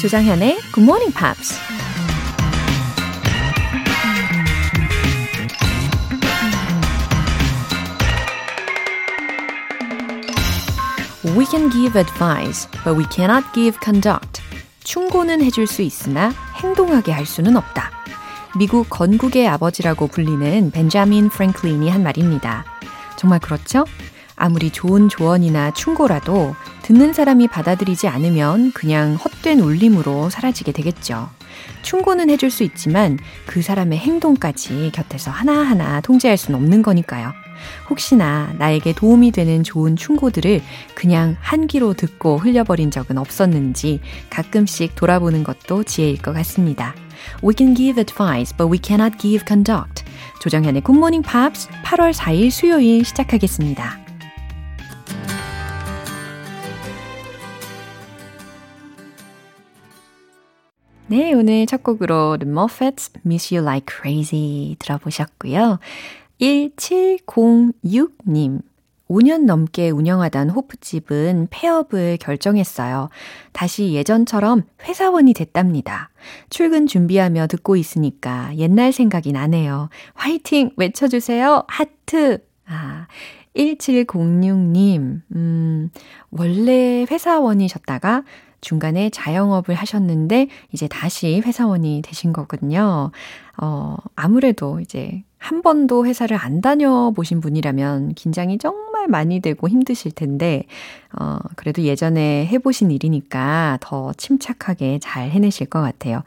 조장현의 Good Morning Pops. We can give advice, but we cannot give conduct. 충고는 해줄 수 있으나 행동하게 할 수는 없다. 미국 건국의 아버지라고 불리는 벤자민 프랭클린이 한 말입니다. 정말 그렇죠? 아무리 좋은 조언이나 충고라도 듣는 사람이 받아들이지 않으면 그냥 헛된 울림으로 사라지게 되겠죠. 충고는 해줄 수 있지만 그 사람의 행동까지 곁에서 하나하나 통제할 수는 없는 거니까요. 혹시나 나에게 도움이 되는 좋은 충고들을 그냥 한 귀로 듣고 흘려버린 적은 없었는지 가끔씩 돌아보는 것도 지혜일 것 같습니다. We can give advice, but we cannot give conduct. 조정현의 Morning Pops 8월 4일 수요일 시작하겠습니다. 네, 오늘 첫 곡으로 The Muffets Miss You Like Crazy 들어보셨고요. 1706님. 5년 넘게 운영하던 호프집은 폐업을 결정했어요. 다시 예전처럼 회사원이 됐답니다. 출근 준비하며 듣고 있으니까 옛날 생각이 나네요. 화이팅! 외쳐주세요. 하트! 아, 1706님, 음, 원래 회사원이셨다가 중간에 자영업을 하셨는데 이제 다시 회사원이 되신 거거든요. 어, 아무래도 이제 한 번도 회사를 안 다녀보신 분이라면 긴장이 정말 많이 되고 힘드실 텐데, 어, 그래도 예전에 해보신 일이니까 더 침착하게 잘 해내실 것 같아요.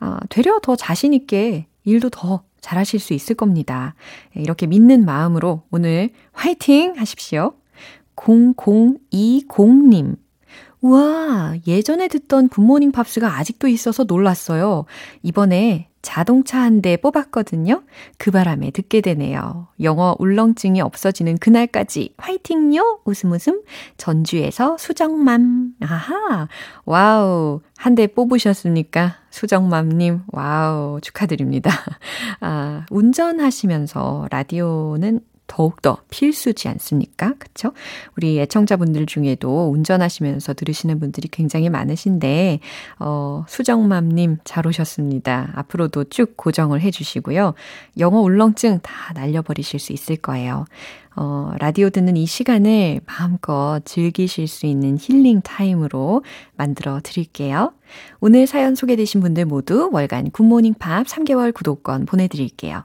어, 되려 더 자신있게 일도 더 잘하실 수 있을 겁니다. 이렇게 믿는 마음으로 오늘 화이팅 하십시오. 0020님. 우와, 예전에 듣던 굿모닝 팝스가 아직도 있어서 놀랐어요. 이번에 자동차 한 대 뽑았거든요. 그 바람에 듣게 되네요. 영어 울렁증이 없어지는 그날까지 화이팅요! 웃음 웃음. 전주에서 수정맘. 아하. Wow. 한 대 뽑으셨습니까? 수정맘님. Wow. 축하드립니다. 아, 운전하시면서 라디오는 더욱더 필수지 않습니까? 그쵸? 우리 애청자분들 중에도 운전하시면서 들으시는 분들이 굉장히 많으신데, 어, 수정맘님 잘 오셨습니다. 앞으로도 쭉 고정을 해주시고요. 영어 울렁증 다 날려버리실 수 있을 거예요. 어, 라디오 듣는 이 시간을 마음껏 즐기실 수 있는 힐링 타임으로 만들어 드릴게요. 오늘 사연 소개되신 분들 모두 월간 굿모닝 팝 3개월 구독권 보내드릴게요.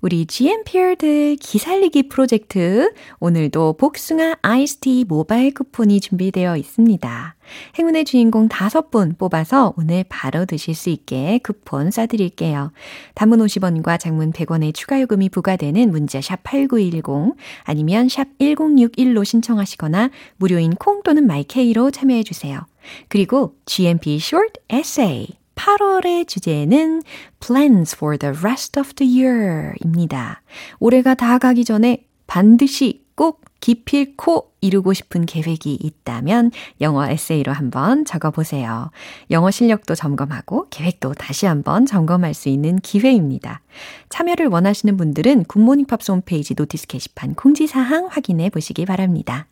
우리 GMPer들 기살리기 프로젝트 오늘도 복숭아 아이스티 모바일 쿠폰이 준비되어 있습니다. 행운의 주인공 5분 뽑아서 오늘 바로 드실 수 있게 쿠폰 쏴드릴게요. 단문 50원과 장문 100원의 추가 요금이 부과되는 문자 샵 8910 아니면 샵 1061로 신청하시거나 무료인 콩 또는 마이케이로 참여해 주세요. 그리고 GMP Short Essay 8월의 주제는 Plans for the rest of the year 입니다. 올해가 다 가기 전에 반드시 꼭 기필코 이루고 싶은 계획이 있다면 영어 에세이로 한번 적어보세요. 영어 실력도 점검하고 계획도 다시 한번 점검할 수 있는 기회입니다. 참여를 원하시는 분들은 굿모닝 팝스 홈페이지 노티스 게시판 공지사항 확인해 보시기 바랍니다.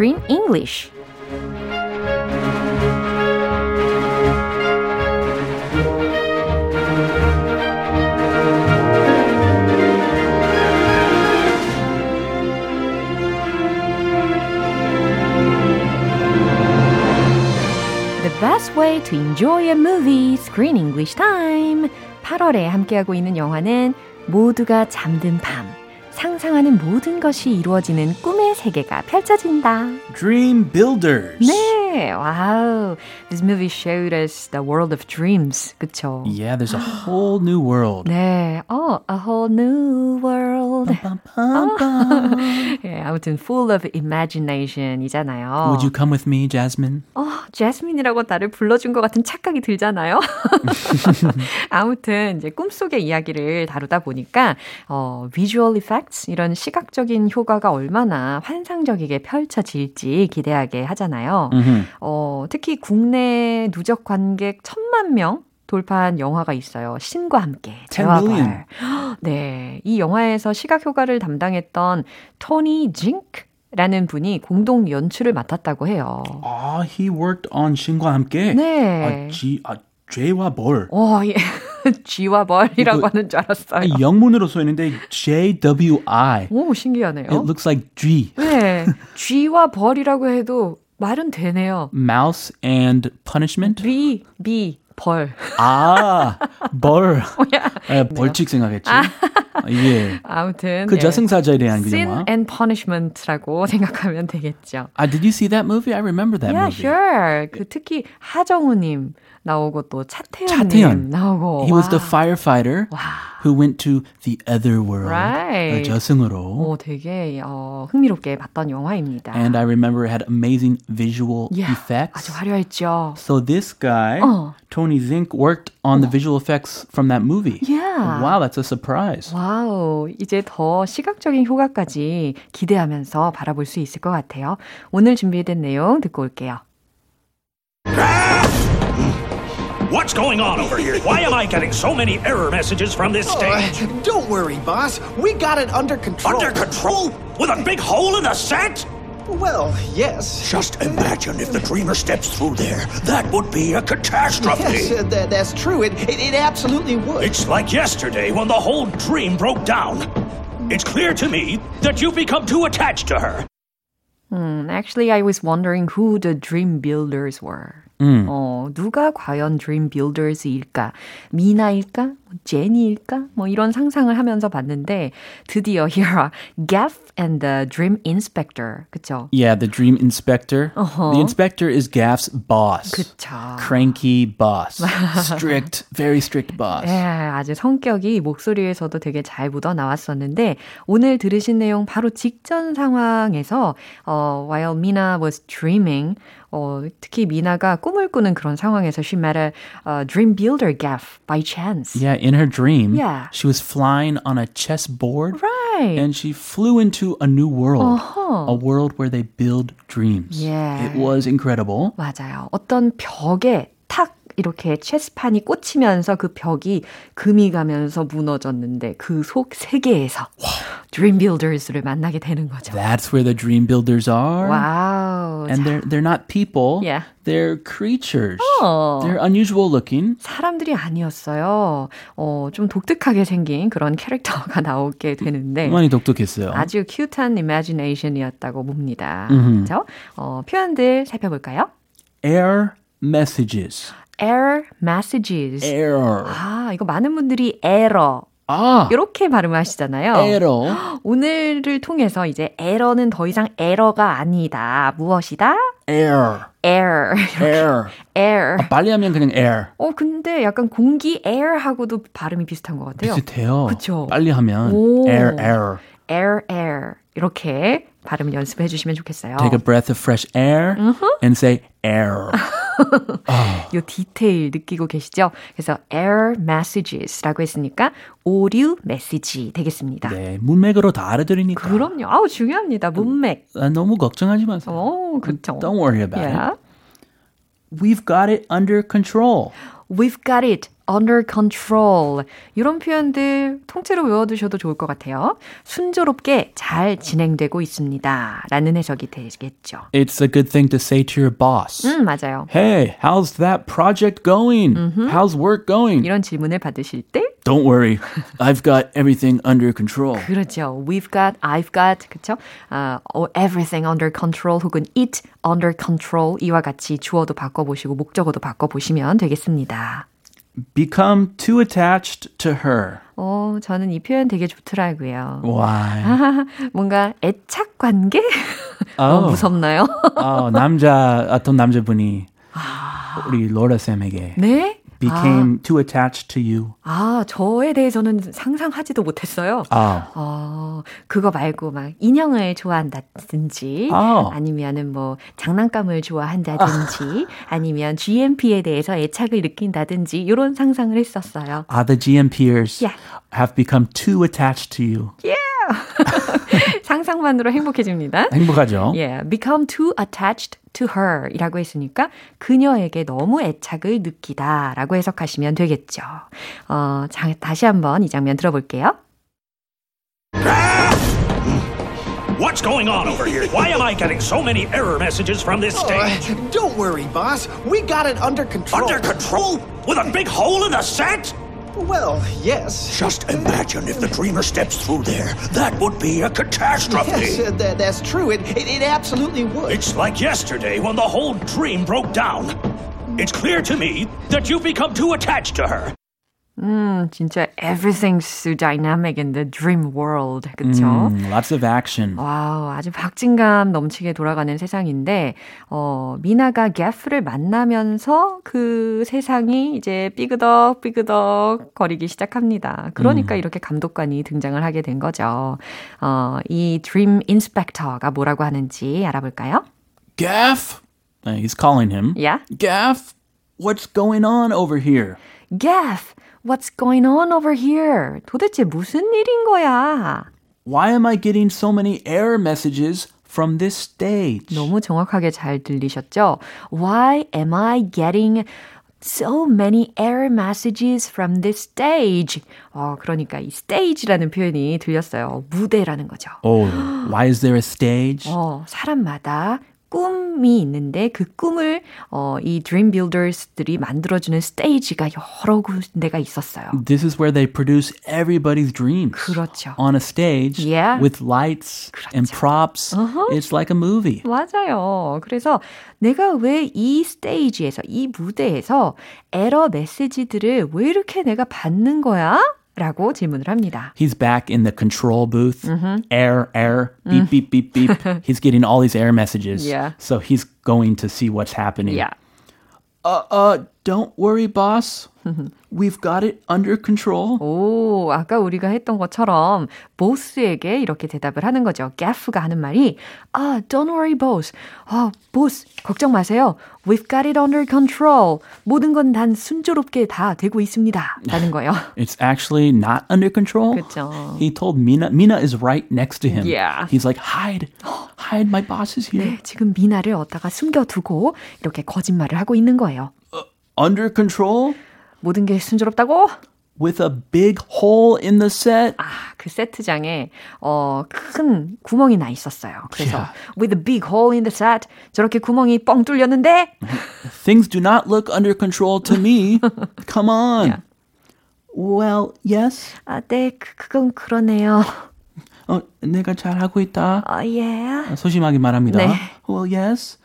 Screen English best way to enjoy a movie, Screen English Time. 8월에 함께하고 있는 영화는 모두가 잠든 밤. 상상하는 모든 것이 이루어지는 꿈의 세계가 펼쳐진다. Dream Builders. 네, 와우. This movie showed us the world of dreams. 그쵸? Yeah, there's a whole new world. 네, 어, a whole new world. 예, 아무튼 full of imagination이잖아요. Would you come with me, Jasmine? 어, 제스민이라고 나를 불러준 것 같은 착각이 들잖아요. 아무튼 이제 꿈속의 이야기를 다루다 보니까 어, visual effect effects 이런 시각적인 효과가 얼마나 환상적이게 펼쳐질지 기대하게 하잖아요. Mhm. 어, 특히 국내 누적 관객 천만 명 돌파한 영화가 있어요. 신과 함께 10 재화발. 네, 이 영화에서 시각 효과를 담당했던 토니 징크 라는 분이 공동 연출을 맡았다고 해요. Ah, he worked on 신과 함께. 네. 아, 지, 아, 죄와 벌. 어, 예. 쥐와 벌이라고 하는 줄 알았어요. 영문으로 써 있는데 J-W-I. 오, 신기하네요. It looks like G. 네, 쥐와 벌이라고 해도 말은 되네요. Mouse and punishment? 비, 비, 벌. 아, 벌. 뭐야? 아, 벌칙 생각했지. 아, 예. 아무튼 그 예. 저승사자에 대한 그 Sin 영화. and Punishment라고 생각하면 되겠죠. 아, did you see that movie? I remember that Yeah, movie. sure. 그 특히 하정우님 나오고 또 차태현님 차태현. 나오고. He was the 와. firefighter 와. who went to the other world. Right. 어, 저승으로. 오, 되게 어, 흥미롭게 봤던 영화입니다. And I remember it had amazing visual yeah, effects. 아주 화려했죠. So this guy, 어. Tony Zink, worked on the visual effects from that movie. Yeah. Wow, that's a surprise. 와우, 이제 더 시각적인 효과까지 기대하면서 바라볼 수 있을 것 같아요. 오늘 준비된 내용 듣고 올게요. What's going on over here? Why am I getting so many error messages from this stage? Uh, don't worry, boss. We got it under control. Under control? With a big hole in the set? Well, yes. Just imagine if the dreamer steps through there. That would be a catastrophe. Yes, uh, that, that's true. It, it, it absolutely would. It's like yesterday when the whole dream broke down. It's clear to me that you've become too attached to her. 음, actually, I was wondering who the dream builders were. 어, 누가 과연 dream builders일까? 미나일까? 제니일까? 뭐 이런 상상을 하면서 봤는데 드디어 here are and the dream inspector. 그쵸? Yeah, the dream inspector. Uh-huh. The inspector is Gaff's boss. 그쵸. Cranky boss. strict, very strict boss. 예, 아주 성격이 목소리에서도 되게 잘 묻어 나왔었는데 오늘 들으신 내용 바로 직전 상황에서 어, while Mina was dreaming 어, 특히 미나가 꿈을 꾸는 그런 상황에서 she met a uh, dream builder gaff by chance. Yeah, in her dream, Yeah. she was flying on a chessboard Right. And she flew into a new world. Uh-huh. A world where they build dreams. Yeah. It was incredible. 맞아요. 어떤 벽에 탁 이렇게 체스판이 꽂히면서 그 벽이 금이 가면서 무너졌는데 그 속 세계에서 Dream Builders를 만나게 되는 거죠. That's where the dream builders are. Wow. And they're they're not people. Yeah. They're creatures. Oh. They're unusual looking. 사람들이 아니었어요. 어, 좀 독특하게 생긴 그런 캐릭터가 나오게 되는데 많이 독특했어요. 아주 cute한 imagination이었다고 봅니다. 그렇죠? 어, 표현들 살펴볼까요? Air messages. error messages. Error. 아, 이거 많은 분들이 error 아, 이렇게 발음하시잖아요. error. 오늘을 통해서 이제 에러는 더 이상 에러가 아니다. 무엇이다? Air. air. Air. air. 빨리 하면 그냥 air. 어, 근데 약간 공기 air하고도 발음이 비슷한 것 같아요. 비슷해요. 그쵸? 빨리 하면 오. air, air. air, air. 이렇게 발음 연습해 주시면 좋겠어요. Take a breath of fresh air and say air. 요 디테일 느끼고 계시죠? 그래서 air messages라고 했으니까 오류 메시지 되겠습니다. 네, 문맥으로 다 알아들으니까. 그럼요. 아우 중요합니다. 문맥. 아, 너무 걱정하지 마세요. 오, 그렇죠. Don't worry about Yeah. it. We've got it under control. We've got it under control. 이런 표현들 통째로 외워두셔도 좋을 것 같아요. 순조롭게 잘 진행되고 있습니다. 라는 해석이 되겠죠. It's a good thing to say to your boss. 음, 맞아요. Hey, how's that project going? How's work going? 이런 질문을 받으실 때 Don't worry. I've got everything under control. 그렇죠. We've got, I've got, 그렇죠? 아, 어, everything under control 혹은 it under control 이와 같이 주어도 바꿔보시고 목적어도 바꿔보시면 되겠습니다. Become too attached to her. 어, 저는 이 표현 되게 좋더라고요. Why? 뭔가 애착 관계? 어. 어, 무섭나요? 어, 남자 어떤 남자분이 우리 로라 쌤에게 네? Became too attached to you. 아, 저에 대해서는 상상하지도 못했어요. 아, 어, 그거 말고 막 인형을 좋아한다든지 아. 아니면은 뭐 장난감을 좋아한다든지 아니면 GMP에 대해서 애착을 느낀다든지 이런 상상을 했었어요. ah, the GMPers Yeah. have become too attached to you. Yeah, 상상만으로 행복해집니다. 행복하죠. Yeah, become too attached to her 이라고 했으니까 그녀에게 너무 애착을 느끼다 라고 해석하시면 되겠죠. 어, 자, 다시 한번 이 장면 들어볼게요. What's going on over here? Why am I getting so many error messages from this Uh, stage? don't worry, boss. We got it under control. Under control? With a big hole in the set? Well, yes. Just imagine if the dreamer steps through there. That would be a catastrophe. Yes, uh, that, that's true. It, it, it absolutely would. It's like yesterday when the whole dream broke down. It's clear to me that you've become too attached to her. 음, 진짜 everything's so dynamic in the dream world. 그쵸? Mm, lots of action. 와우, 아주 박진감 넘치게 돌아가는 세상인데, 어, 미나가 게프를 만나면서 그 세상이 이제 삐그덕 삐그덕 거리기 시작합니다. 그러니까 이렇게 감독관이 등장을 하게 된 거죠. 어, 이 드림 인스펙터가 뭐라고 하는지 알아볼까요? Gaff? Uh, he's calling him. Yeah? Gaff, what's going on over here? Gaff, what's going on over here? 도대체 무슨 일인 거야? Why am I getting so many error messages from this stage? 너무 정확하게 잘 들리셨죠? Why am I getting so many error messages from this stage? 어, 그러니까 이 stage라는 표현이 들렸어요. 무대라는 거죠. Oh, why is there a stage? 어, 사람마다 꿈이 있는데 그 꿈을 어, 이 Dream Builders들이 만들어주는 스테이지가 여러 군데가 있었어요. This is where they produce everybody's dreams. 그렇죠. On a stage Yeah. with lights and props. It's like a movie. 맞아요. 그래서 내가 왜 이 스테이지에서, 이 무대에서 에러 메시지들을 왜 이렇게 내가 받는 거야? 라고 질문을 합니다. He's back in the control booth. Mm-hmm. Error, error, beep, beep, beep, beep. he's getting all these error messages. Mm. Yeah. So he's going to see what's happening. Yeah. Uh, uh, don't worry, boss. We've got it under control. 오, 아까 우리가 했던 것처럼 보스에게 이렇게 대답을 하는 거죠. 게프가 하는 말이 아, don't worry, boss. 아, 보스, 걱정 마세요. We've got it under control. 모든 건 단 순조롭게 다 되고 있습니다. 라는 거예요. It's actually not under control. 그쵸. He told Mina. Mina is right next to him. Yeah. He's like, hide, hide. My boss is here. 네, 지금 미나를 어디다가 숨겨두고 이렇게 거짓말을 하고 있는 거예요. Under control 모든 게 순조롭다고? with a big hole in the set. 아, 그 세트장에 어, 큰 구멍이 나 있었어요. 그래서 Yeah. with a big hole in the set 저렇게 구멍이 뻥 뚫렸는데 Things do not look under control to me. Come on. Yeah. Well, yes. 아, 네, 그, 그건 그러네요. 어, 내가 잘하고 있다. 아, 예. 소심하게 말합니다. 네. Well, yes.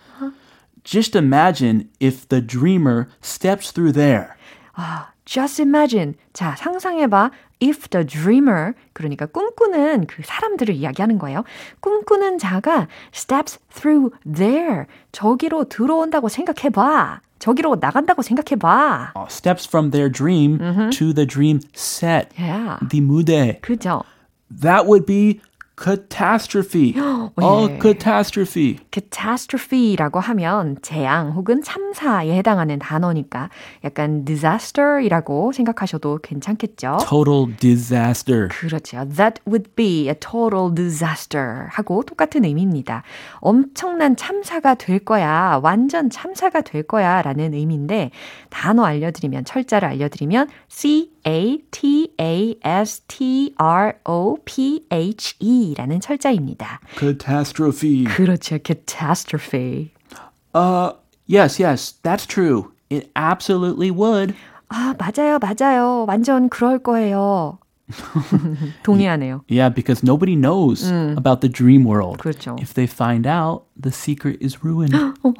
Just imagine if the dreamer steps through there. 아, just imagine. 자, 상상해봐. If the dreamer, 그러니까 꿈꾸는 그 사람들을 이야기하는 거예요. 꿈꾸는 자가 steps through there. 저기로 들어온다고 생각해봐. 저기로 나간다고 생각해봐. Uh, steps from their dream to the dream set. Yeah. The 무대. 그죠? That would be catastrophe. oh, 예. catastrophe. catastrophe라고 하면 재앙 혹은 참사에 해당하는 단어니까 약간 disaster이라고 생각하셔도 괜찮겠죠? Total disaster. 그렇죠. That would be a total disaster 하고 똑같은 의미입니다. 엄청난 참사가 될 거야. 완전 참사가 될 거야 라는 의미인데 단어 알려 드리면 철자를 알려 드리면 C-A-T-A-S-T-R-O-P-H-E 라는 철자입니다. Catastrophe. 그렇죠. catastrophe. Uh, yes, yes, that's true. It absolutely would. 아, 맞아요, 맞아요. 완전 그럴 거예요. 동의하네요. Yeah, because nobody knows about the dream world. 그렇죠. If they find out, the secret is ruined.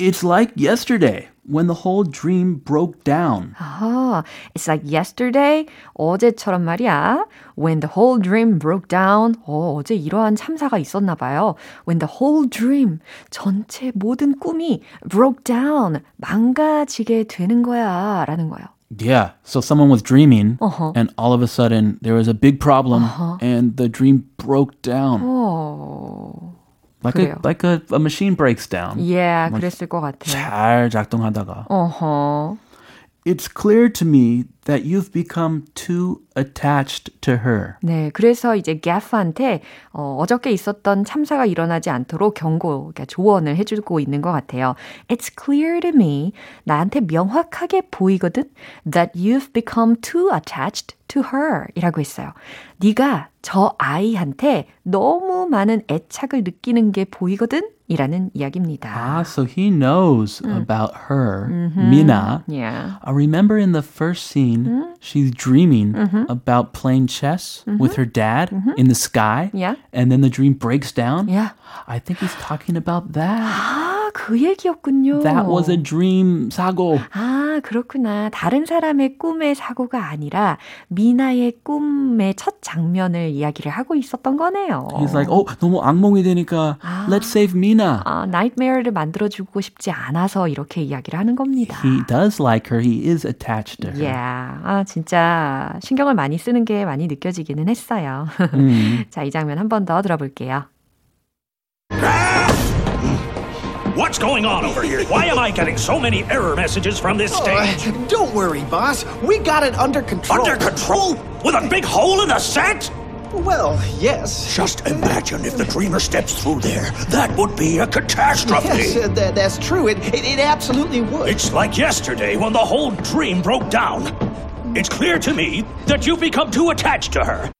it's like yesterday when the whole dream broke down. 아, it's like yesterday, 어제처럼 말이야. When the whole dream broke down, 어, 어제 이러한 참사가 있었나 봐요. When the whole dream, 전체 모든 꿈이 broke down, 망가지게 되는 거야. 라는 거예요. Yeah, so someone was dreaming, Uh-huh. and all of a sudden there was a big problem, and the dream broke down. 어, Like 그래요. a like a, a machine breaks down. yeah, 그랬을 것 같아요. 잘 작동하다가 어허. It's clear to me that you've become too attached to her. 네, 그래서 이제 게프한테 어, 어저께 있었던 참사가 일어나지 않도록 경고, 그러니까 조언을 해주고 있는 것 같아요. It's clear to me, 나한테 명확하게 보이거든, that you've become too attached to her 이라고 했어요. 네가 저 아이한테 너무 많은 애착을 느끼는 게 보이거든 이라는 이야기입니다. Ah, so he knows about her, Mina. Yeah. I remember in the first scene, she's dreaming about playing chess with her dad in the sky. Yeah. And then the dream breaks down. Yeah. I think he's talking about that. 아, 그 얘기였군요. That was a dream 사고. 아, 그렇구나. 다른 사람의 꿈의 사고가 아니라 미나의 꿈의 첫 장면을 이야기를 하고 있었던 거네요. He's like, oh, 너무 악몽이 되니까 let's save Mina. 아, 나이트메어를 만들어주고 싶지 않아서 이렇게 이야기를 하는 겁니다. He does like her. He is attached to her. Yeah. 아, 진짜 신경을 많이 쓰는 게 많이 느껴지기는 했어요. 자, 이 장면 한 번 더 들어볼게요. What's going on over here? Why am I getting so many error messages from this stage? Uh, don't worry, boss. We got it under control. Under control? With a big hole in the set? Well, yes. Just imagine if the dreamer steps through there. That would be a catastrophe. Yes, uh, that, that's true. It, it, it absolutely would. It's like yesterday when the whole dream broke down. It's clear to me that you've become too attached to her.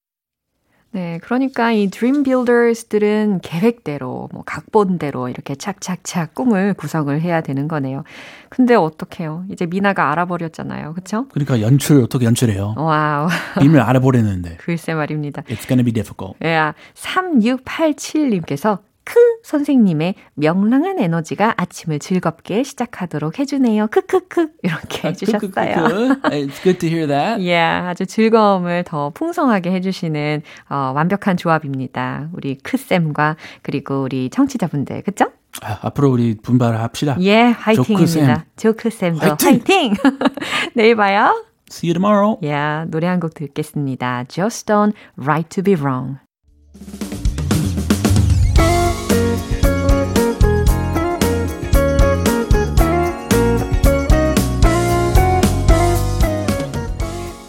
네, 그러니까 이 Dream Builders들은 계획대로, 뭐 각본대로 이렇게 착착착 꿈을 구성을 해야 되는 거네요. 근데 어떡해요? 이제 미나가 알아버렸잖아요. 그쵸? 그러니까 연출 어떻게 연출해요? Wow. 비밀을 알아버리는데. 글쎄 말입니다. It's gonna be difficult. 야, 3687님께서 크 선생님의 명랑한 에너지가 아침을 즐겁게 시작하도록 해주네요. 크크크 이렇게 해주셨어요. It's good to hear that. 예, 아주 즐거움을 더 풍성하게 해주시는 어, 완벽한 조합입니다. 우리 크 쌤과 그리고 우리 청취자분들, 그쵸? 아, 앞으로 우리 분발합시다. 예, 화이팅입니다. 조크 쌤도 화이팅! 화이팅! 내일 봐요. See you tomorrow. 예, 노래 한 곡 듣겠습니다. Joss Stone Right to be wrong.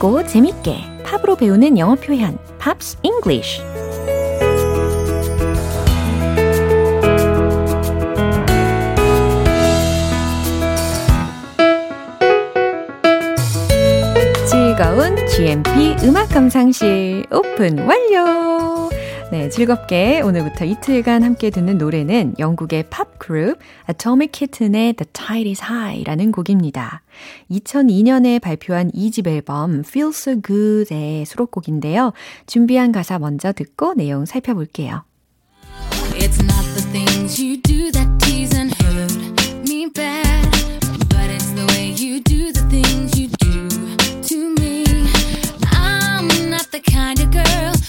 쉽고 재밌게 팝으로 배우는 영어 표현 Pops English 즐거운 GMP 음악 감상실 오픈 완료. 네, 즐겁게 오늘부터 이틀간 함께 듣는 노래는 영국의 팝 그룹 Atomic Kitten의 The Tide is High라는 곡입니다. 2002년에 발표한 2집 앨범 Feel So Good의 수록곡인데요. 준비한 가사 먼저 듣고 내용 살펴볼게요. It's not the things you do that tease and hurt me bad, but it's the way you do the things you do to me. I'm not the kind of girl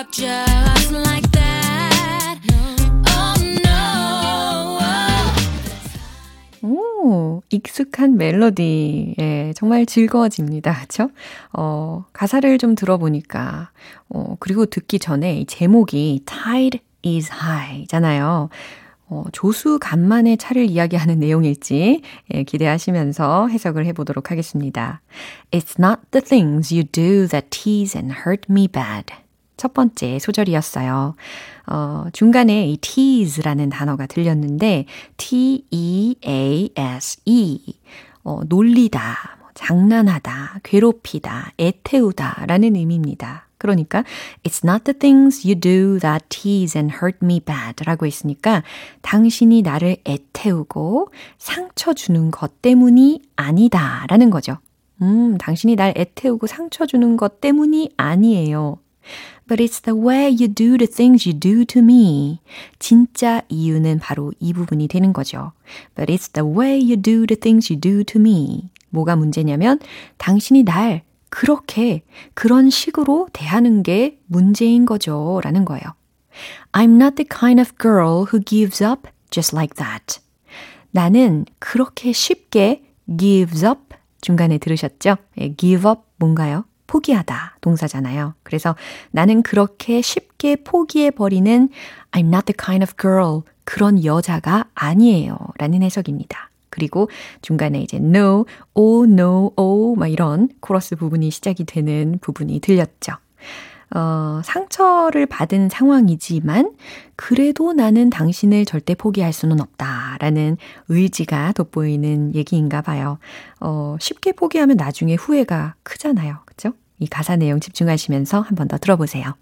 up just like that. Oh no. 오, 익숙한 멜로디. 예, 정말 즐거워집니다. 그쵸? 어, 가사를 좀 들어보니까, 어, 그리고 듣기 전에 이 제목이 Tide is High 잖아요. 어, 조수 간만에 차를 이야기하는 내용일지 예, 기대하시면서 해석을 해보도록 하겠습니다. It's not the things you do that tease and hurt me bad. 첫 번째 소절이었어요. 어, 중간에 이 tease라는 단어가 들렸는데 T-E-A-S-E 어, 놀리다, 뭐 장난하다, 괴롭히다, 애태우다 라는 의미입니다. 그러니까 It's not the things you do that tease and hurt me bad 라고 했으니까 당신이 나를 애태우고 상처 주는 것 때문이 아니다 라는 거죠. 음, 당신이 날 애태우고 상처 주는 것 때문이 아니에요. But it's the way you do the things you do to me. 진짜 이유는 바로 이 부분이 되는 거죠. But it's the way you do the things you do to me. 뭐가 문제냐면 당신이 날 그렇게 그런 식으로 대하는 게 문제인 거죠. 라는 거예요. I'm not the kind of girl who gives up just like that. 나는 그렇게 쉽게 gives up 중간에 들으셨죠? give up 뭔가요? 포기하다 동사잖아요. 그래서 나는 그렇게 쉽게 포기해버리는 I'm not the kind of girl 그런 여자가 아니에요. 라는 해석입니다. 그리고 중간에 이제 no, oh, no, oh 막 이런 코러스 부분이 시작이 되는 부분이 들렸죠. 어, 상처를 받은 상황이지만 그래도 나는 당신을 절대 포기할 수는 없다라는 의지가 돋보이는 얘기인가 봐요. 어, 쉽게 포기하면 나중에 후회가 크잖아요. 이 가사 내용 집중하시면서 한 번 더 들어보세요.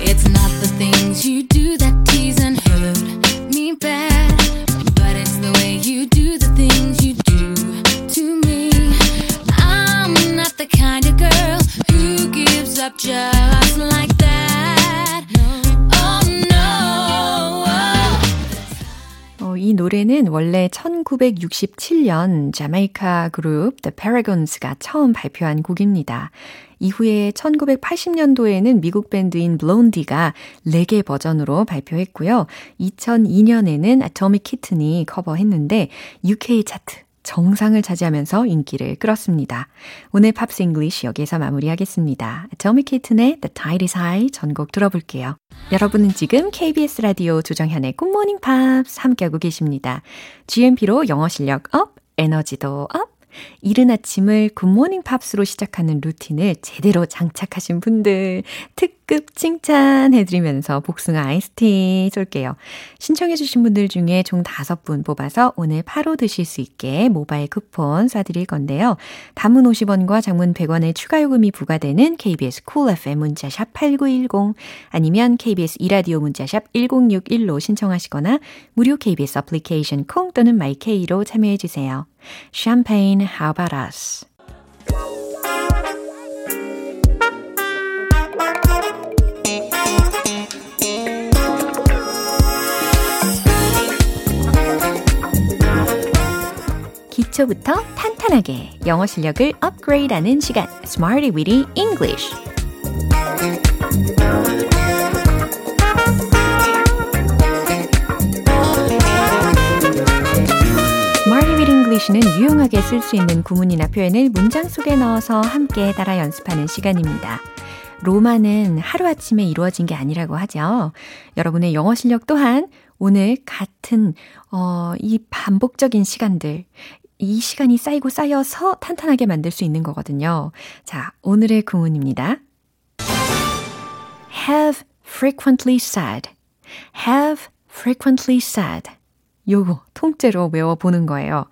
It's not the things you do that tease and hurt me bad, 이 노래는 원래 1967년 자메이카 그룹 The Paragons가 처음 발표한 곡입니다. 이후에 1980년도에는 미국 밴드인 블론디가 레게 버전으로 발표했고요. 2002년에는 Atomic Kitten이 커버했는데 UK 차트 정상을 차지하면서 인기를 끌었습니다. 오늘 Pops English 여기에서 마무리하겠습니다. Atomic Kitten의 The Tide is High 전곡 들어볼게요. 여러분은 지금 KBS 라디오 조정현의 굿모닝 팝스 함께하고 계십니다. GMP로 영어 실력 up, 에너지도 up, 이른 아침을 굿모닝 팝스로 시작하는 루틴을 제대로 장착하신 분들 특급 칭찬해드리면서 복숭아 아이스티 쏠게요. 신청해주신 분들 중에 총 5분 뽑아서 오늘 바로 드실 수 있게 모바일 쿠폰 쏴드릴 건데요. 단문 50원과 장문 100원의 추가 요금이 부과되는 KBS Cool FM 문자샵 8910 아니면 KBS 이라디오 문자샵 1061로 신청하시거나 무료 KBS 애플리케이션 콩 또는 마이케이로 참여해주세요. About us? 기초부터 탄탄하게 영어 실력을 업그레이드하는 시간, Smarty Weedy English. English는 유용하게 쓸 수 있는 구문이나 표현을 문장 속에 넣어서 함께 따라 연습하는 시간입니다. 로마는 하루아침에 이루어진 게 아니라고 하죠. 여러분의 영어 실력 또한 오늘 같은 어, 이 반복적인 시간들, 이 시간이 쌓이고 쌓여서 탄탄하게 만들 수 있는 거거든요. 자, 오늘의 구문입니다. have frequently said. have frequently said. 요거 통째로 외워보는 거예요.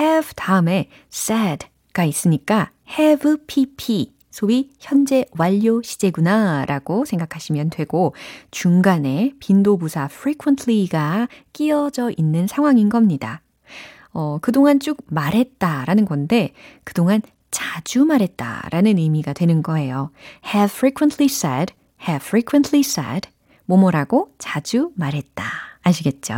have 다음에 said가 있으니까 have pp 소위 현재 완료 시제구나 라고 생각하시면 되고 중간에 빈도부사 frequently가 끼어져 있는 상황인 겁니다. 어, 그동안 쭉 말했다 라는 건데 그동안 자주 말했다 라는 의미가 되는 거예요. have frequently said, have frequently said 뭐뭐라고 자주 말했다. 아시겠죠?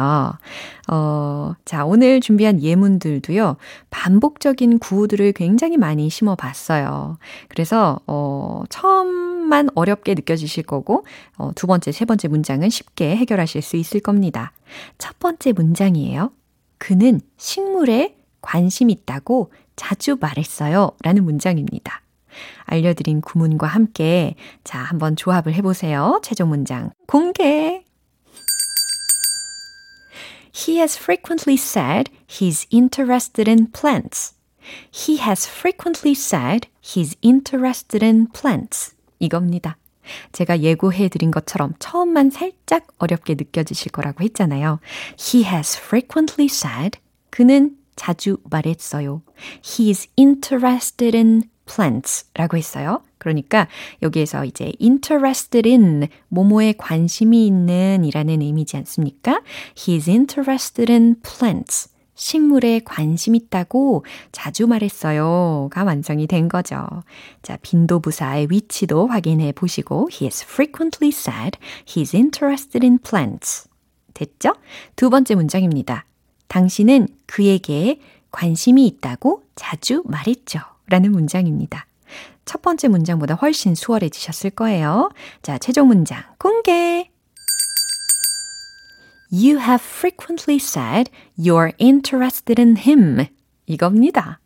어, 자, 오늘 준비한 예문들도요, 반복적인 구호들을 굉장히 많이 심어 봤어요. 그래서, 어, 처음만 어렵게 느껴지실 거고, 어, 두 번째, 세 번째 문장은 쉽게 해결하실 수 있을 겁니다. 첫 번째 문장이에요. 그는 식물에 관심 있다고 자주 말했어요. 라는 문장입니다. 알려드린 구문과 함께 자, 한번 조합을 해보세요. 최종 문장 공개! He has frequently said he's interested in plants. He has frequently said he's interested in plants. 이겁니다. 제가 예고해 드린 것처럼 처음만 살짝 어렵게 느껴지실 거라고 했잖아요. He has frequently said 그는 자주 말했어요. He's interested in plants 라고 했어요. 그러니까 여기에서 이제 interested in 뭐뭐에 관심이 있는 이라는 의미지 않습니까? He's interested in plants. 식물에 관심 있다고 자주 말했어요. 가 완성이 된 거죠. 자, 빈도부사의 위치도 확인해 보시고 He is frequently said he's interested in plants. 됐죠? 두 번째 문장입니다. 당신은 그에게 관심이 있다고 자주 말했죠. 라는 문장입니다. 첫 번째 문장보다 훨씬 수월해지셨을 거예요. 자, 최종 문장 공개! You have frequently said you're interested in him. 이겁니다.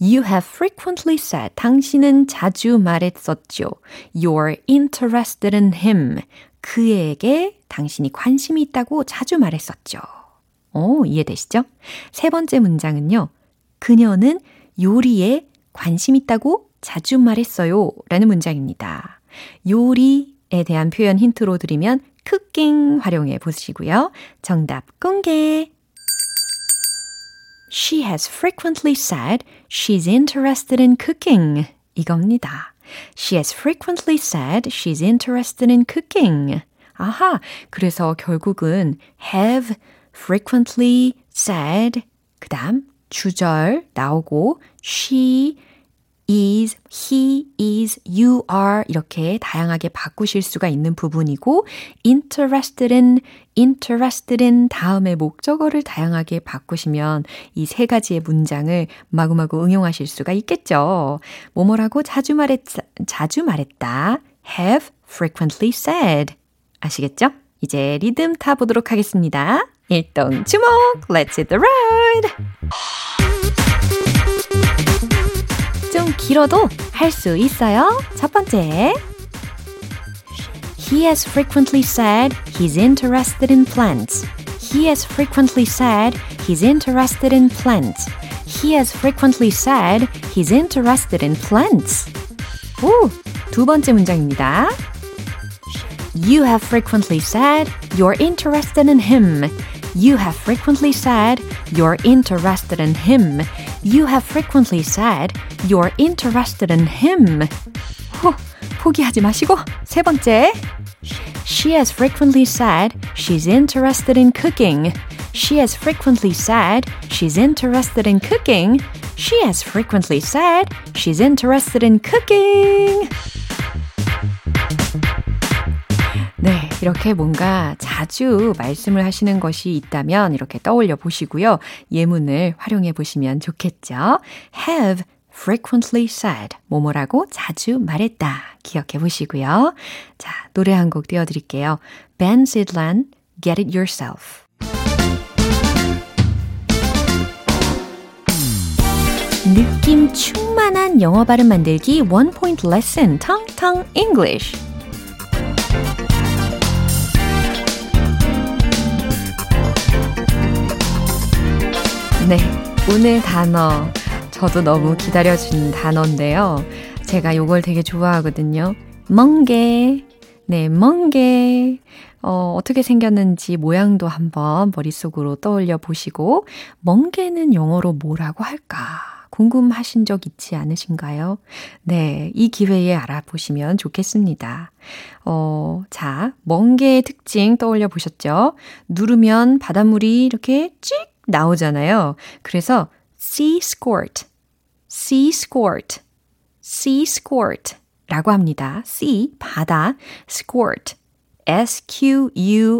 You have frequently said. 당신은 자주 말했었죠. You're interested in him. 그에게 당신이 관심이 있다고 자주 말했었죠. 오, 이해되시죠? 세 번째 문장은요. 그녀는 요리에 관심 있다고 자주 말했어요. 라는 문장입니다. 요리에 대한 표현 힌트로 드리면 cooking 활용해 보시고요. 정답 공개. She has frequently said she's interested in cooking. 이겁니다. She has frequently said she's interested in cooking. 아하, 그래서 결국은 have frequently said 그 다음 주절 나오고 she is, he is, you are 이렇게 다양하게 바꾸실 수가 있는 부분이고 interested in, interested in 다음에 목적어를 다양하게 바꾸시면 이 세 가지의 문장을 마구마구 응용하실 수가 있겠죠. 뭐뭐라고 자주 말했, 자주 말했다. have frequently said. 아시겠죠? 이제 리듬 타보도록 하겠습니다. 일동 주목! Let's hit the road! 좀 길어도 할 수 있어요. 첫 번째. He has frequently said he's interested in plants. He has frequently said he's interested in plants. He has frequently said he's interested in plants. 오, 두 번째 문장입니다. You have frequently said you're interested in him. You have frequently said you're interested in him. You have frequently said you're interested in him. 후, 포기하지 마시고 세 번째. She has frequently said she's interested in cooking. She has frequently said she's interested in cooking. She has frequently said she's interested in cooking. 네, 이렇게 뭔가 자주 말씀을 하시는 것이 있다면 이렇게 떠올려 보시고요. 예문을 활용해 보시면 좋겠죠. have frequently said. 뭐뭐라고 자주 말했다. 기억해 보시고요. 자, 노래 한 곡 띄워 드릴게요. Ben Sidlan, Get It Yourself. 느낌 충만한 영어 발음 만들기 원 포인트 레슨 텅텅 English. 네, 오늘 단어 저도 너무 기다려진 단어인데요. 제가 요걸 되게 좋아하거든요. 멍게. 네, 멍게. 어, 어떻게 생겼는지 모양도 한번 머릿속으로 떠올려 보시고, 멍게는 영어로 뭐라고 할까? 궁금하신 적 있지 않으신가요? 네, 이 기회에 알아보시면 좋겠습니다. 어, 자, 멍게의 특징 떠올려 보셨죠? 누르면 바닷물이 이렇게 찍 나오잖아요. 그래서 sea squirt, sea squirt, sea squirt 라고 합니다. sea, 바다, squirt, s-q-u-i-r-t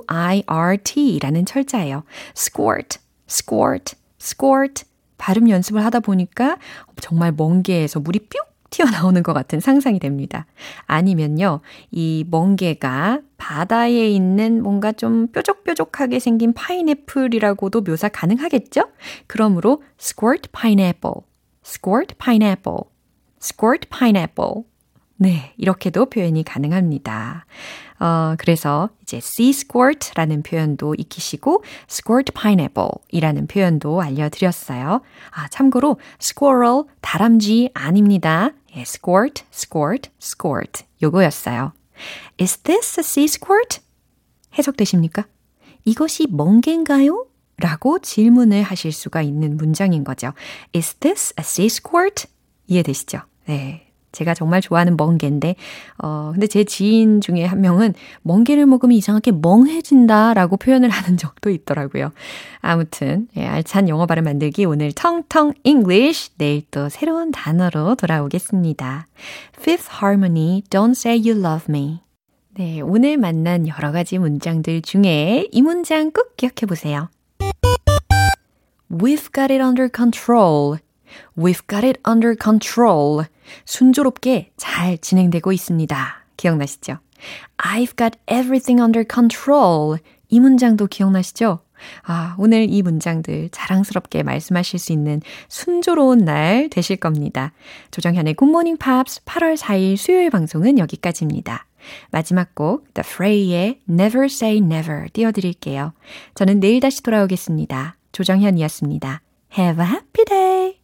라는 철자예요. squirt, squirt, squirt 발음 연습을 하다 보니까 정말 멍게에서 물이 뿅 튀어나오는 것 같은 상상이 됩니다. 아니면요, 이 멍게가 바다에 있는 뭔가 좀 뾰족뾰족하게 생긴 파인애플이라고도 묘사 가능하겠죠? 그러므로 squirt pineapple, squirt pineapple, squirt pineapple. 네, 이렇게도 표현이 가능합니다. 어, 그래서 이제 sea squirt라는 표현도 익히시고 squirt pineapple이라는 표현도 알려드렸어요. 아, 참고로 squirrel 다람쥐 아닙니다. 예, squirt, squirt, squirt 요거였어요. Is this a sea squirt? 해석되십니까? 이것이 멍게인가요? 라고 질문을 하실 수가 있는 문장인 거죠. Is this a sea squirt? 이해되시죠? 네. 제가 정말 좋아하는 멍게인데, 어, 근데 제 지인 중에 한 명은 멍게를 먹으면 이상하게 멍해진다 라고 표현을 하는 적도 있더라고요. 아무튼, 예, 알찬 영어 발음 만들기 오늘 텅텅 English 내일 또 새로운 단어로 돌아오겠습니다. Fifth Harmony, Don't Say You Love Me. 네, 오늘 만난 여러 가지 문장들 중에 이 문장 꼭 기억해 보세요. We've got it under control. We've got it under control. 순조롭게 잘 진행되고 있습니다. 기억나시죠? I've got everything under control. 이 문장도 기억나시죠? 아, 오늘 이 문장들 자랑스럽게 말씀하실 수 있는 순조로운 날 되실 겁니다. 조정현의 굿모닝 팝스 8월 4일 수요일 방송은 여기까지입니다. 마지막 곡 The Fray의 Never Say Never 띄워드릴게요. 저는 내일 다시 돌아오겠습니다. 조정현이었습니다. Have a happy day!